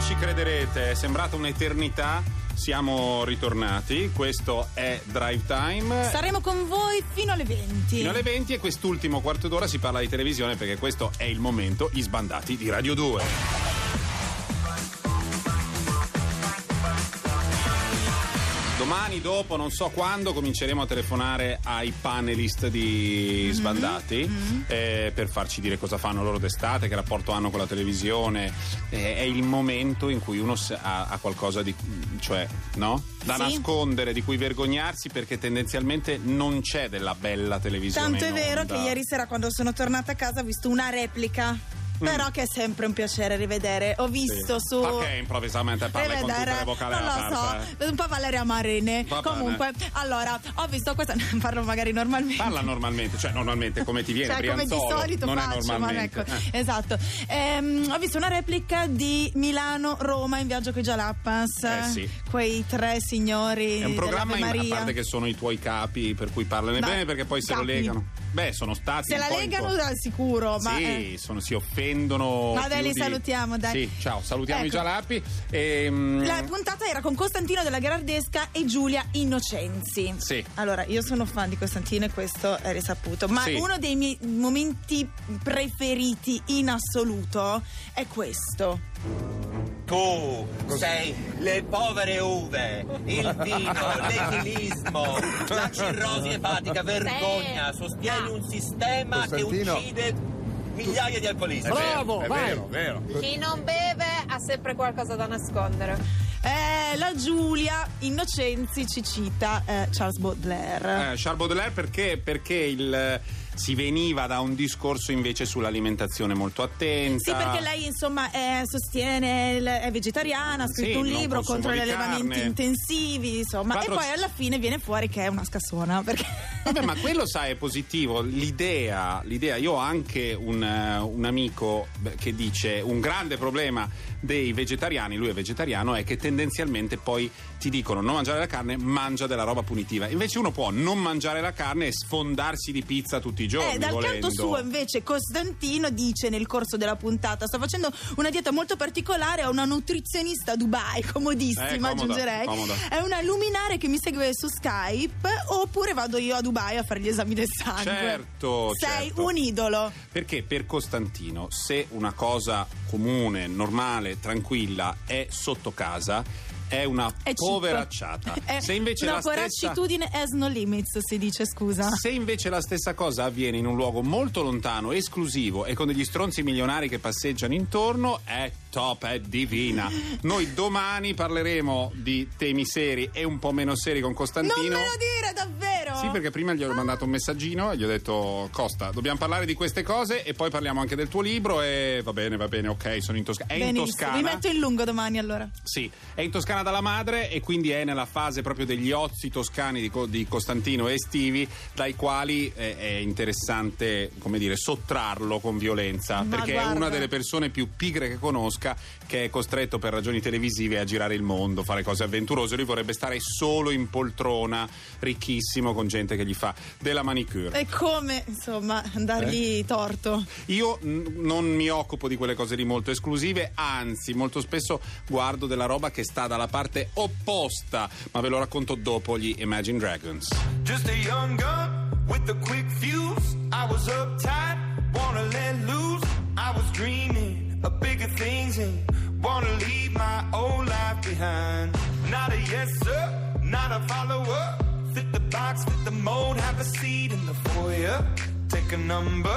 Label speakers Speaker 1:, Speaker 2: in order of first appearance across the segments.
Speaker 1: Non ci crederete, è sembrata un'eternità. Siamo ritornati, questo è Drive Time.
Speaker 2: Saremo con voi fino alle 20.
Speaker 1: Fino alle 20 e quest'ultimo quarto d'ora si parla di televisione perché questo è il momento, gli sbandati di Radio 2. Domani dopo, non so quando, cominceremo a telefonare ai panelist di
Speaker 2: Mm-hmm.
Speaker 1: Sbandati eh, per farci dire cosa fanno loro d'estate, che rapporto hanno con la televisione. Eh, è il momento in cui uno ha, ha qualcosa di. cioè, no? Da
Speaker 2: Sì.
Speaker 1: nascondere, di cui vergognarsi perché tendenzialmente non c'è della bella televisione.
Speaker 2: Tanto è vero
Speaker 1: onda.
Speaker 2: che ieri sera quando sono tornata a casa ho visto una replica. Però che è sempre un piacere rivedere. Ho visto
Speaker 1: Sì.
Speaker 2: su.
Speaker 1: Perché improvvisamente parli con tutte
Speaker 2: rivedere-
Speaker 1: le vocali
Speaker 2: non lo
Speaker 1: parte?
Speaker 2: so, un po' Valeria Marine.
Speaker 1: Va bene.
Speaker 2: Comunque, allora, ho visto questa. Parlo magari normalmente.
Speaker 1: Parla normalmente, cioè normalmente come ti viene,
Speaker 2: Cioè, come di
Speaker 1: Brianzolo,
Speaker 2: solito
Speaker 1: non
Speaker 2: faccio, ma ecco,
Speaker 1: Eh.
Speaker 2: esatto. Ehm, ho visto una replica di Milano-Roma in viaggio con i Jalapas.
Speaker 1: Eh, sì.
Speaker 2: Quei tre signori.
Speaker 1: È un programma, in- a
Speaker 2: Maria.
Speaker 1: parte che sono i tuoi capi, per cui parlane
Speaker 2: Ma-
Speaker 1: bene, perché poi se lo
Speaker 2: capi.
Speaker 1: legano. Beh, sono stati.
Speaker 2: Se la legano dal sicuro, ma.
Speaker 1: sì,
Speaker 2: eh,
Speaker 1: sono- si offendono.
Speaker 2: Dai,
Speaker 1: più
Speaker 2: li
Speaker 1: di-
Speaker 2: salutiamo, dai.
Speaker 1: Sì, ciao, salutiamo i
Speaker 2: Ecco.
Speaker 1: Gialappi. Ehm,
Speaker 2: La puntata era con Costantino della Gherardesca e Giulia Innocenzi.
Speaker 1: Sì.
Speaker 2: Allora, io sono fan di Costantino e questo è risaputo, ma
Speaker 1: Sì.
Speaker 2: uno dei miei momenti preferiti in assoluto è questo.
Speaker 3: Tu sei le povere uve, il vino, l'echilismo, la cirrosi epatica, vergogna, sostieni un sistema che uccide migliaia di alcolisti.
Speaker 4: Bravo,
Speaker 1: è
Speaker 4: vai.
Speaker 1: vero, vero.
Speaker 5: Chi non beve ha sempre qualcosa da nascondere.
Speaker 2: Eh, la Giulia Innocenzi ci cita eh, Charles Baudelaire.
Speaker 1: Eh, Charles Baudelaire perché, perché il, si veniva da un discorso invece sull'alimentazione molto attenta.
Speaker 2: Sì, perché lei insomma è- sostiene, il- è vegetariana, ha scritto
Speaker 1: Sì,
Speaker 2: un libro contro gli allevamenti intensivi, insomma,
Speaker 1: Quattro-
Speaker 2: e poi alla fine viene fuori che è una scassona. Perché...
Speaker 1: Vabbè, ma quello sai è positivo. L'idea, l'idea io ho anche un, eh, un amico che dice un grande problema dei vegetariani, lui è vegetariano, è che tendenzialmente poi ti dicono non mangiare la carne, mangia della roba punitiva. Invece uno può non mangiare la carne e sfondarsi di pizza tutti i giorni.
Speaker 2: Eh, dal
Speaker 1: volendo.
Speaker 2: canto suo invece Costantino dice nel corso della puntata sto facendo una dieta molto particolare ho una nutrizionista a Dubai comodissima
Speaker 1: Eh, comoda,
Speaker 2: aggiungerei
Speaker 1: comoda.
Speaker 2: è una luminare che mi segue su Skype oppure vado io a Dubai a fare gli esami del sangue
Speaker 1: Certo,
Speaker 2: sei
Speaker 1: certo.
Speaker 2: un idolo
Speaker 1: Perché per Costantino, se una cosa comune, normale, tranquilla è sotto casa, è una
Speaker 2: è
Speaker 1: poveracciata.
Speaker 2: è
Speaker 1: Se invece
Speaker 2: una
Speaker 1: la stessa
Speaker 2: poraccitudine has no limits si dice scusa
Speaker 1: Se invece la stessa cosa avviene in un luogo molto lontano, esclusivo e con degli stronzi milionari che passeggiano intorno, è top, è divina. Noi domani parleremo di temi seri e un po' meno seri con Costantino.
Speaker 2: non me lo dire davvero
Speaker 1: Sì, perché prima gli ho mandato un messaggino e gli ho detto Costa, dobbiamo parlare di queste cose e poi parliamo anche del tuo libro e va bene, va bene, ok, sono in Toscana. È in
Speaker 2: Benissimo,
Speaker 1: Toscana.
Speaker 2: mi metto in lungo domani allora
Speaker 1: Sì, è in Toscana dalla madre e quindi è nella fase proprio degli ozi toscani di, di Costantino estivi, dai quali eh, è interessante, come dire, sottrarlo con violenza,
Speaker 2: Ma
Speaker 1: perché è
Speaker 2: guarda.
Speaker 1: una delle persone più pigre che conosca, che è costretto per ragioni televisive a girare il mondo, fare cose avventurose. Lui vorrebbe stare solo in poltrona, ricchissimo, con gente che gli fa della manicure.
Speaker 2: e come insomma dargli torto
Speaker 1: Io n- non mi occupo di quelle cose lì molto esclusive, anzi, molto spesso guardo della roba che sta dalla parte opposta, ma ve lo racconto dopo gli Imagine Dragons.
Speaker 6: Just a young gun with a quick fuse. I was uptight, wanna let loose. I was dreaming of bigger things and wanna leave my old life behind. Not a yes sir, not a follower. Fit the box, fit the mold, have a seat in the foyer. Take a number.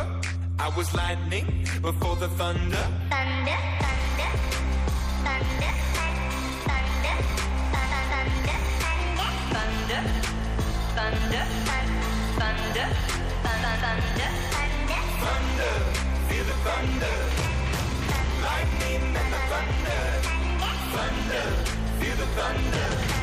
Speaker 6: I was lightning before the thunder.
Speaker 7: thunder, thunder, thunder, thunder, thunder, thunder, thunder, thunder, thunder,
Speaker 6: Thunder, thunder, thunder. feel the thunder. Lightning and the thunder. Thunder, feel the thunder.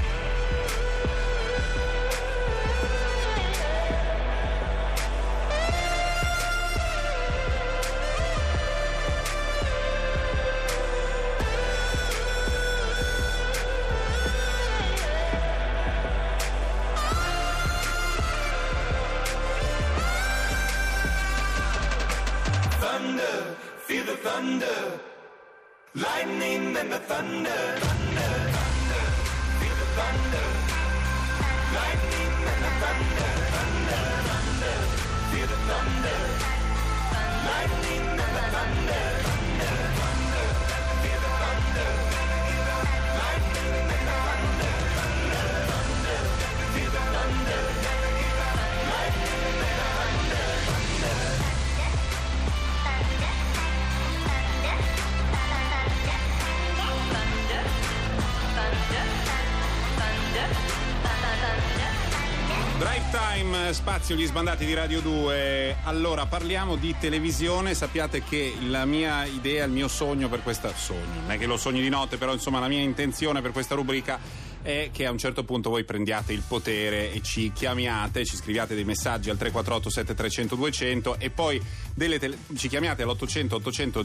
Speaker 1: Eh, spazio gli sbandati di Radio 2. Allora, parliamo di televisione. Sappiate che la mia idea, il mio sogno per questa sogno, non è che lo sogni di notte, però insomma la mia intenzione per questa rubrica è che a un certo punto voi prendiate il potere e ci chiamiate, ci scriviate dei messaggi al 348 7300 200 e poi tele- ci chiamiate all'800 800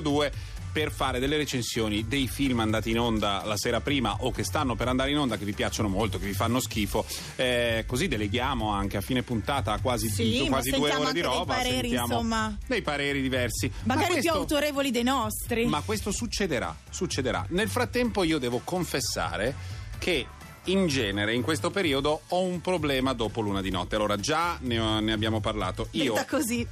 Speaker 1: 002 per fare delle recensioni dei film andati in onda la sera prima o che stanno per andare in onda che vi piacciono molto, che vi fanno schifo. Eh, così deleghiamo anche a fine puntata quasi,
Speaker 2: Sì, ma
Speaker 1: quasi due ore di
Speaker 2: anche dei
Speaker 1: roba.
Speaker 2: pareri, insomma.
Speaker 1: Dei pareri diversi. Ma
Speaker 2: Magari più
Speaker 1: questo-
Speaker 2: autorevoli dei nostri.
Speaker 1: ma questo succederà, succederà. Nel frattempo io devo confessare che in genere in questo periodo ho un problema dopo l'una di notte. Allora già ne, ho- ne abbiamo parlato. Io,
Speaker 2: Detta così.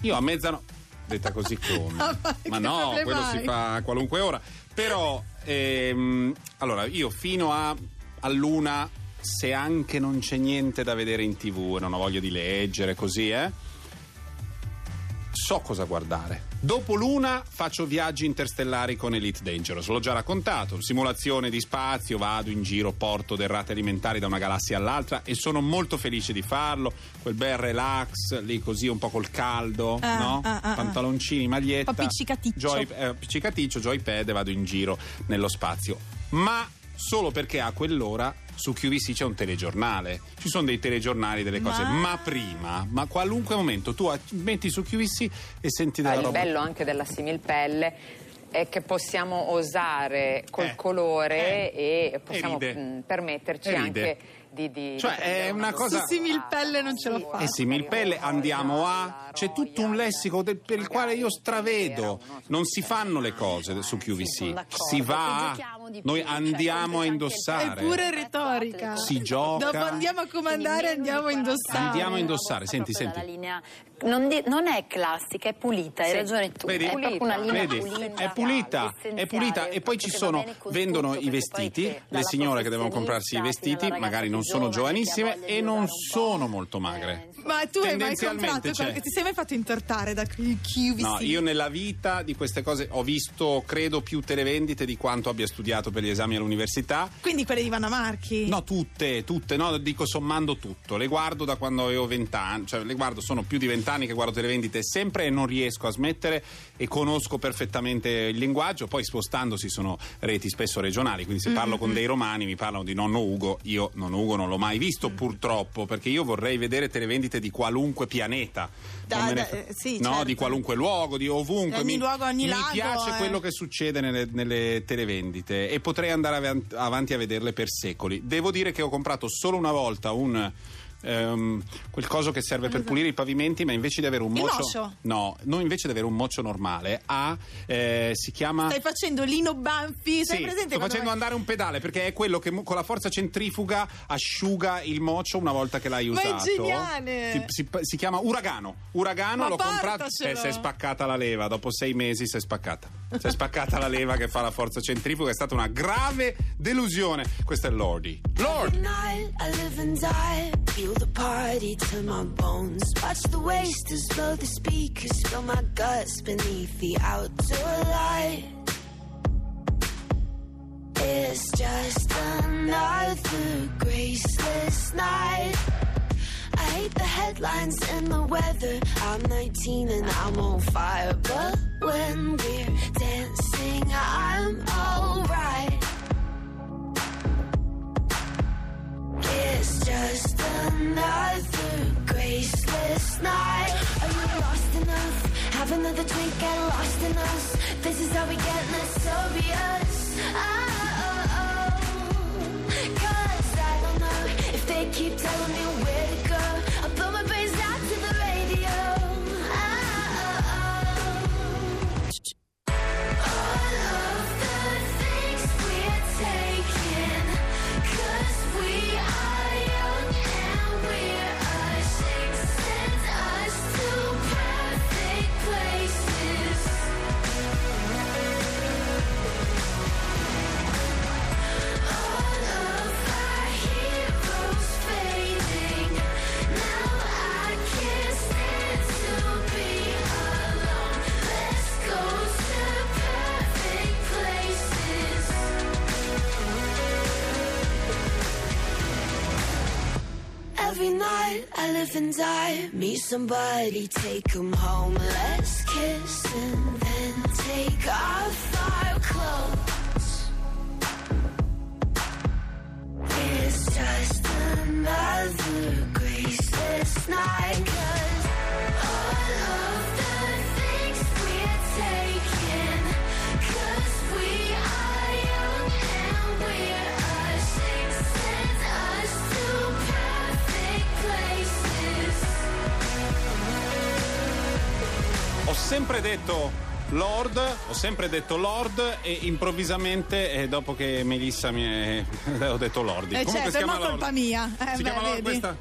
Speaker 1: io a mezzanotte... Detta così come?
Speaker 2: Ah, ma
Speaker 1: ma no,
Speaker 2: problema
Speaker 1: quello
Speaker 2: hai?
Speaker 1: si fa a qualunque ora. Però, ehm, allora, io fino a, all'una, se anche non c'è niente da vedere in tv e non ho voglia di leggere così, eh so cosa guardare. Dopo l'una faccio viaggi interstellari con Elite Dangerous, l'ho già raccontato, simulazione di spazio, vado in giro, porto derrate alimentari da una galassia all'altra e sono molto felice di farlo, quel bel relax, lì così un po' col caldo,
Speaker 2: Ah,
Speaker 1: no?
Speaker 2: ah, ah,
Speaker 1: Pantaloncini, maglietta.
Speaker 2: Pizzicaticcio.
Speaker 1: Joy, eh, pizzicaticcio, joypad e vado in giro nello spazio. Ma solo perché a quell'ora su QVC c'è un telegiornale. Ci sono dei telegiornali, delle cose.
Speaker 2: Ma-
Speaker 1: Ma, prima, ma a qualunque momento tu a- metti su QVC e senti
Speaker 4: Ah,
Speaker 1: della
Speaker 4: il
Speaker 1: roba.
Speaker 4: bello anche della similpelle è che possiamo osare col
Speaker 1: Eh,
Speaker 4: colore
Speaker 1: eh,
Speaker 4: e possiamo
Speaker 1: e
Speaker 4: mh, permetterci
Speaker 1: E
Speaker 4: anche di, di
Speaker 1: Cioè,
Speaker 4: di
Speaker 1: è una cosa-
Speaker 2: Su similpelle non ce l'ho fatta.
Speaker 1: Eh sì, Milpelle andiamo a. C'è tutto un lessico del- per il quale io stravedo. Non si fanno le cose su QVC. Si va. Noi andiamo a indossare.
Speaker 2: Eppure retorica.
Speaker 1: Si gioca.
Speaker 2: Dopo andiamo a comandare andiamo a indossare.
Speaker 1: Andiamo a indossare. Senti, senti.
Speaker 8: non, di- non è classica, è pulita, hai
Speaker 4: Sì.
Speaker 8: ragione tu.
Speaker 1: Vedi?
Speaker 8: È proprio una linea
Speaker 1: Vedi?
Speaker 8: pulita.
Speaker 1: È pulita, è pulita e poi ci sono, vendono i vestiti, le signore che devono comprarsi i vestiti, magari non sono
Speaker 8: più
Speaker 1: giovanissime e non sono molto magre.
Speaker 8: eh.
Speaker 2: Ma tu hai mai
Speaker 1: Tendenzialmente
Speaker 2: comprato qualche- Ti sei mai fatto intortare da QVC?
Speaker 1: No, io nella vita di queste cose ho visto, credo, più televendite di quanto abbia studiato per gli esami all'università.
Speaker 2: Quindi quelle di Vanna Marchi.
Speaker 1: No, tutte, tutte, no, dico sommando tutto. Le guardo da quando avevo vent'anni, cioè le guardo, sono più di vent'anni che guardo televendite sempre e non riesco a smettere e conosco perfettamente il linguaggio. Poi spostandosi sono reti spesso regionali, quindi se
Speaker 2: Mm,
Speaker 1: parlo con dei romani mi parlano di nonno Ugo, io nonno Ugo non l'ho mai visto
Speaker 2: Mm.
Speaker 1: purtroppo, perché io vorrei vedere televendite di qualunque pianeta.
Speaker 2: Da- da-
Speaker 1: fa-
Speaker 2: eh, sì,
Speaker 1: no,
Speaker 2: certo.
Speaker 1: di qualunque luogo, di ovunque.
Speaker 2: Ogni
Speaker 1: mi,
Speaker 2: luogo, ogni
Speaker 1: mi
Speaker 2: lago,
Speaker 1: piace
Speaker 2: eh.
Speaker 1: quello che succede nelle, nelle televendite e potrei andare avan- avanti a vederle per secoli. Devo dire che ho comprato solo una volta un. ehm, quel coso che serve per pulire i pavimenti, ma invece di avere un mocio,
Speaker 2: mocio?
Speaker 1: no, non invece di avere un mocio normale, ha eh, si chiama
Speaker 2: Stai facendo Lino Banfi? Sei
Speaker 1: sì,
Speaker 2: presente
Speaker 1: sto facendo
Speaker 2: vai-
Speaker 1: andare un pedale perché è quello che con la forza centrifuga asciuga il mocio una volta che l'hai
Speaker 2: Ma è
Speaker 1: usato.
Speaker 2: geniale!
Speaker 1: Si, si- si chiama Uragano. Uragano
Speaker 2: Ma
Speaker 1: l'ho comprato
Speaker 2: portacelo!
Speaker 1: e si è spaccata la leva. Dopo sei mesi si è spaccata. Si è spaccata la leva che fa la forza centrifuga, è stata una grave delusione. Questo è Lordi. Lord!
Speaker 9: Feel the party to my bones. Watch the wasters blow the speakers. Feel my guts beneath the outdoor light. It's just another graceless night. Headlines and the weather. I'm 19 and I'm on fire. But when we're dancing, I'm alright. It's just another graceless night. Are you lost enough? Have another drink, get lost in us. This is how we get notorious. Oh, oh, oh. cause I I and die. Meet somebody, take 'em home. Let's kiss and then take off our clothes. It's just another graceless night.
Speaker 1: Sempre detto Lord, ho sempre detto Lord e improvvisamente eh, dopo che Melissa mi è... ho detto Lordi.
Speaker 2: Eh,
Speaker 1: Comunque
Speaker 2: certo,
Speaker 1: si
Speaker 2: ma
Speaker 1: chiama
Speaker 2: colpa
Speaker 1: Lord.
Speaker 2: mia. Eh,
Speaker 1: si
Speaker 2: beh,
Speaker 1: chiama Lord questa.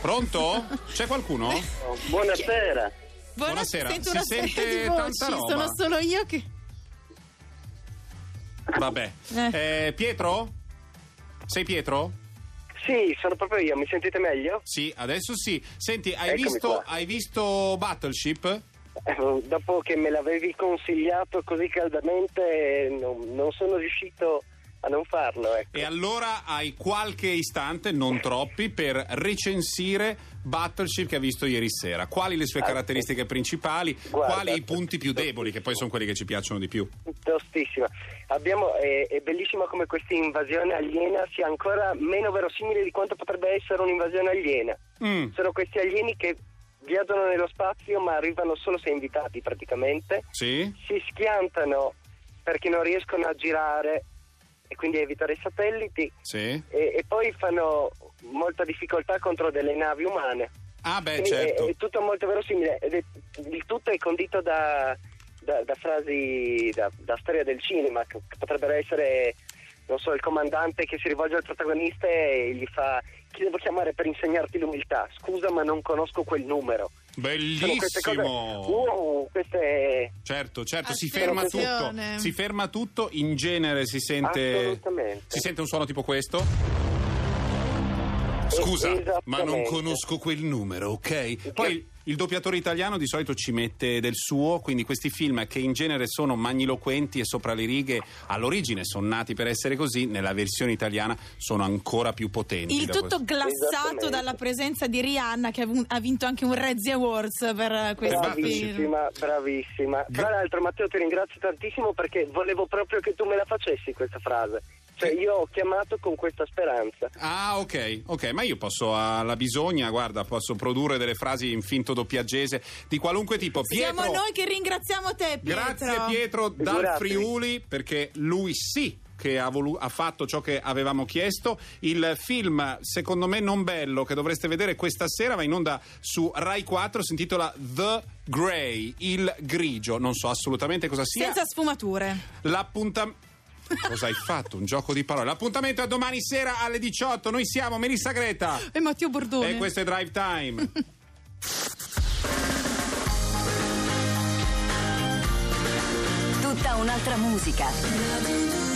Speaker 1: Pronto? C'è qualcuno?
Speaker 10: Buonasera.
Speaker 1: Buonasera.
Speaker 2: Sento
Speaker 1: Si sente tanta roba.
Speaker 2: sono solo io che...
Speaker 1: Vabbè. Eh, Pietro? Sei Pietro?
Speaker 10: Sì, sono proprio io, mi sentite meglio?
Speaker 1: Sì, adesso sì. Senti, hai visto, hai visto Battleship?
Speaker 10: Eh, dopo che me l'avevi consigliato così caldamente, non, non sono riuscito a non farlo. Ecco.
Speaker 1: E allora hai qualche istante, non troppi, per recensire Battleship che hai visto ieri sera. Quali le sue
Speaker 10: Ah,
Speaker 1: caratteristiche principali?
Speaker 10: Guarda,
Speaker 1: quali i punti più deboli, che poi sono quelli che ci piacciono di più?
Speaker 10: Tostissima. Abbiamo, è, è bellissima come questa invasione aliena sia ancora meno verosimile di quanto potrebbe essere un'invasione aliena.
Speaker 1: Mm.
Speaker 10: Sono questi alieni che viaggiano nello spazio ma arrivano solo se invitati praticamente.
Speaker 1: Sì?
Speaker 10: si schiantano perché non riescono a girare e quindi evitare i satelliti
Speaker 1: Sì?
Speaker 10: e, e poi fanno molta difficoltà contro delle navi umane.
Speaker 1: Ah, beh,
Speaker 10: Quindi
Speaker 1: certo.
Speaker 10: è, è tutto molto verosimile ed è- il tutto è condito da, da- da frasi, da, da storia del cinema, che potrebbero essere, non so, il comandante che si rivolge al protagonista e gli fa chi devo chiamare per insegnarti l'umiltà? Scusa ma non conosco quel numero. Sono queste cose-
Speaker 1: Bellissimo!
Speaker 10: Wow, queste...
Speaker 1: Certo, certo, si ferma tutto. Si ferma tutto, in genere si sente si sente un suono tipo questo. Scusa,
Speaker 10: Esattamente.
Speaker 1: ma non conosco quel numero, ok? Poi il doppiatore italiano di solito ci mette del suo, quindi questi film che in genere sono magniloquenti e sopra le righe all'origine sono nati per essere così, nella versione italiana sono ancora più potenti.
Speaker 2: Il tutto
Speaker 1: questo-
Speaker 2: glassato dalla presenza di Rihanna che ha vinto anche un Razzie Awards per questo film.
Speaker 10: Bravissima, bravissima. Tra l'altro, Matteo, ti ringrazio tantissimo perché volevo proprio che tu me la facessi questa frase. Cioè, io ho chiamato con questa speranza.
Speaker 1: Ah, ok, ok, ma io posso alla bisogna, guarda, posso produrre delle frasi in finto doppiaggese di qualunque tipo. Pietro,
Speaker 2: Siamo noi che ringraziamo te, Pietro.
Speaker 1: grazie Pietro dal
Speaker 10: Figuratevi.
Speaker 1: Friuli perché lui sì che ha, volu- ha fatto ciò che avevamo chiesto. Il film, secondo me non bello, che dovreste vedere questa sera, va in onda su Rai 4, si intitola The Grey, il grigio. Non so assolutamente cosa sia.
Speaker 2: Senza sfumature.
Speaker 1: L'appuntamento. Cosa hai fatto? Un gioco di parole. L'appuntamento è domani sera alle 18. Noi siamo Melissa Greta.
Speaker 2: E Matteo Bordone.
Speaker 1: E questo è Drive Time.
Speaker 8: un'altra musica.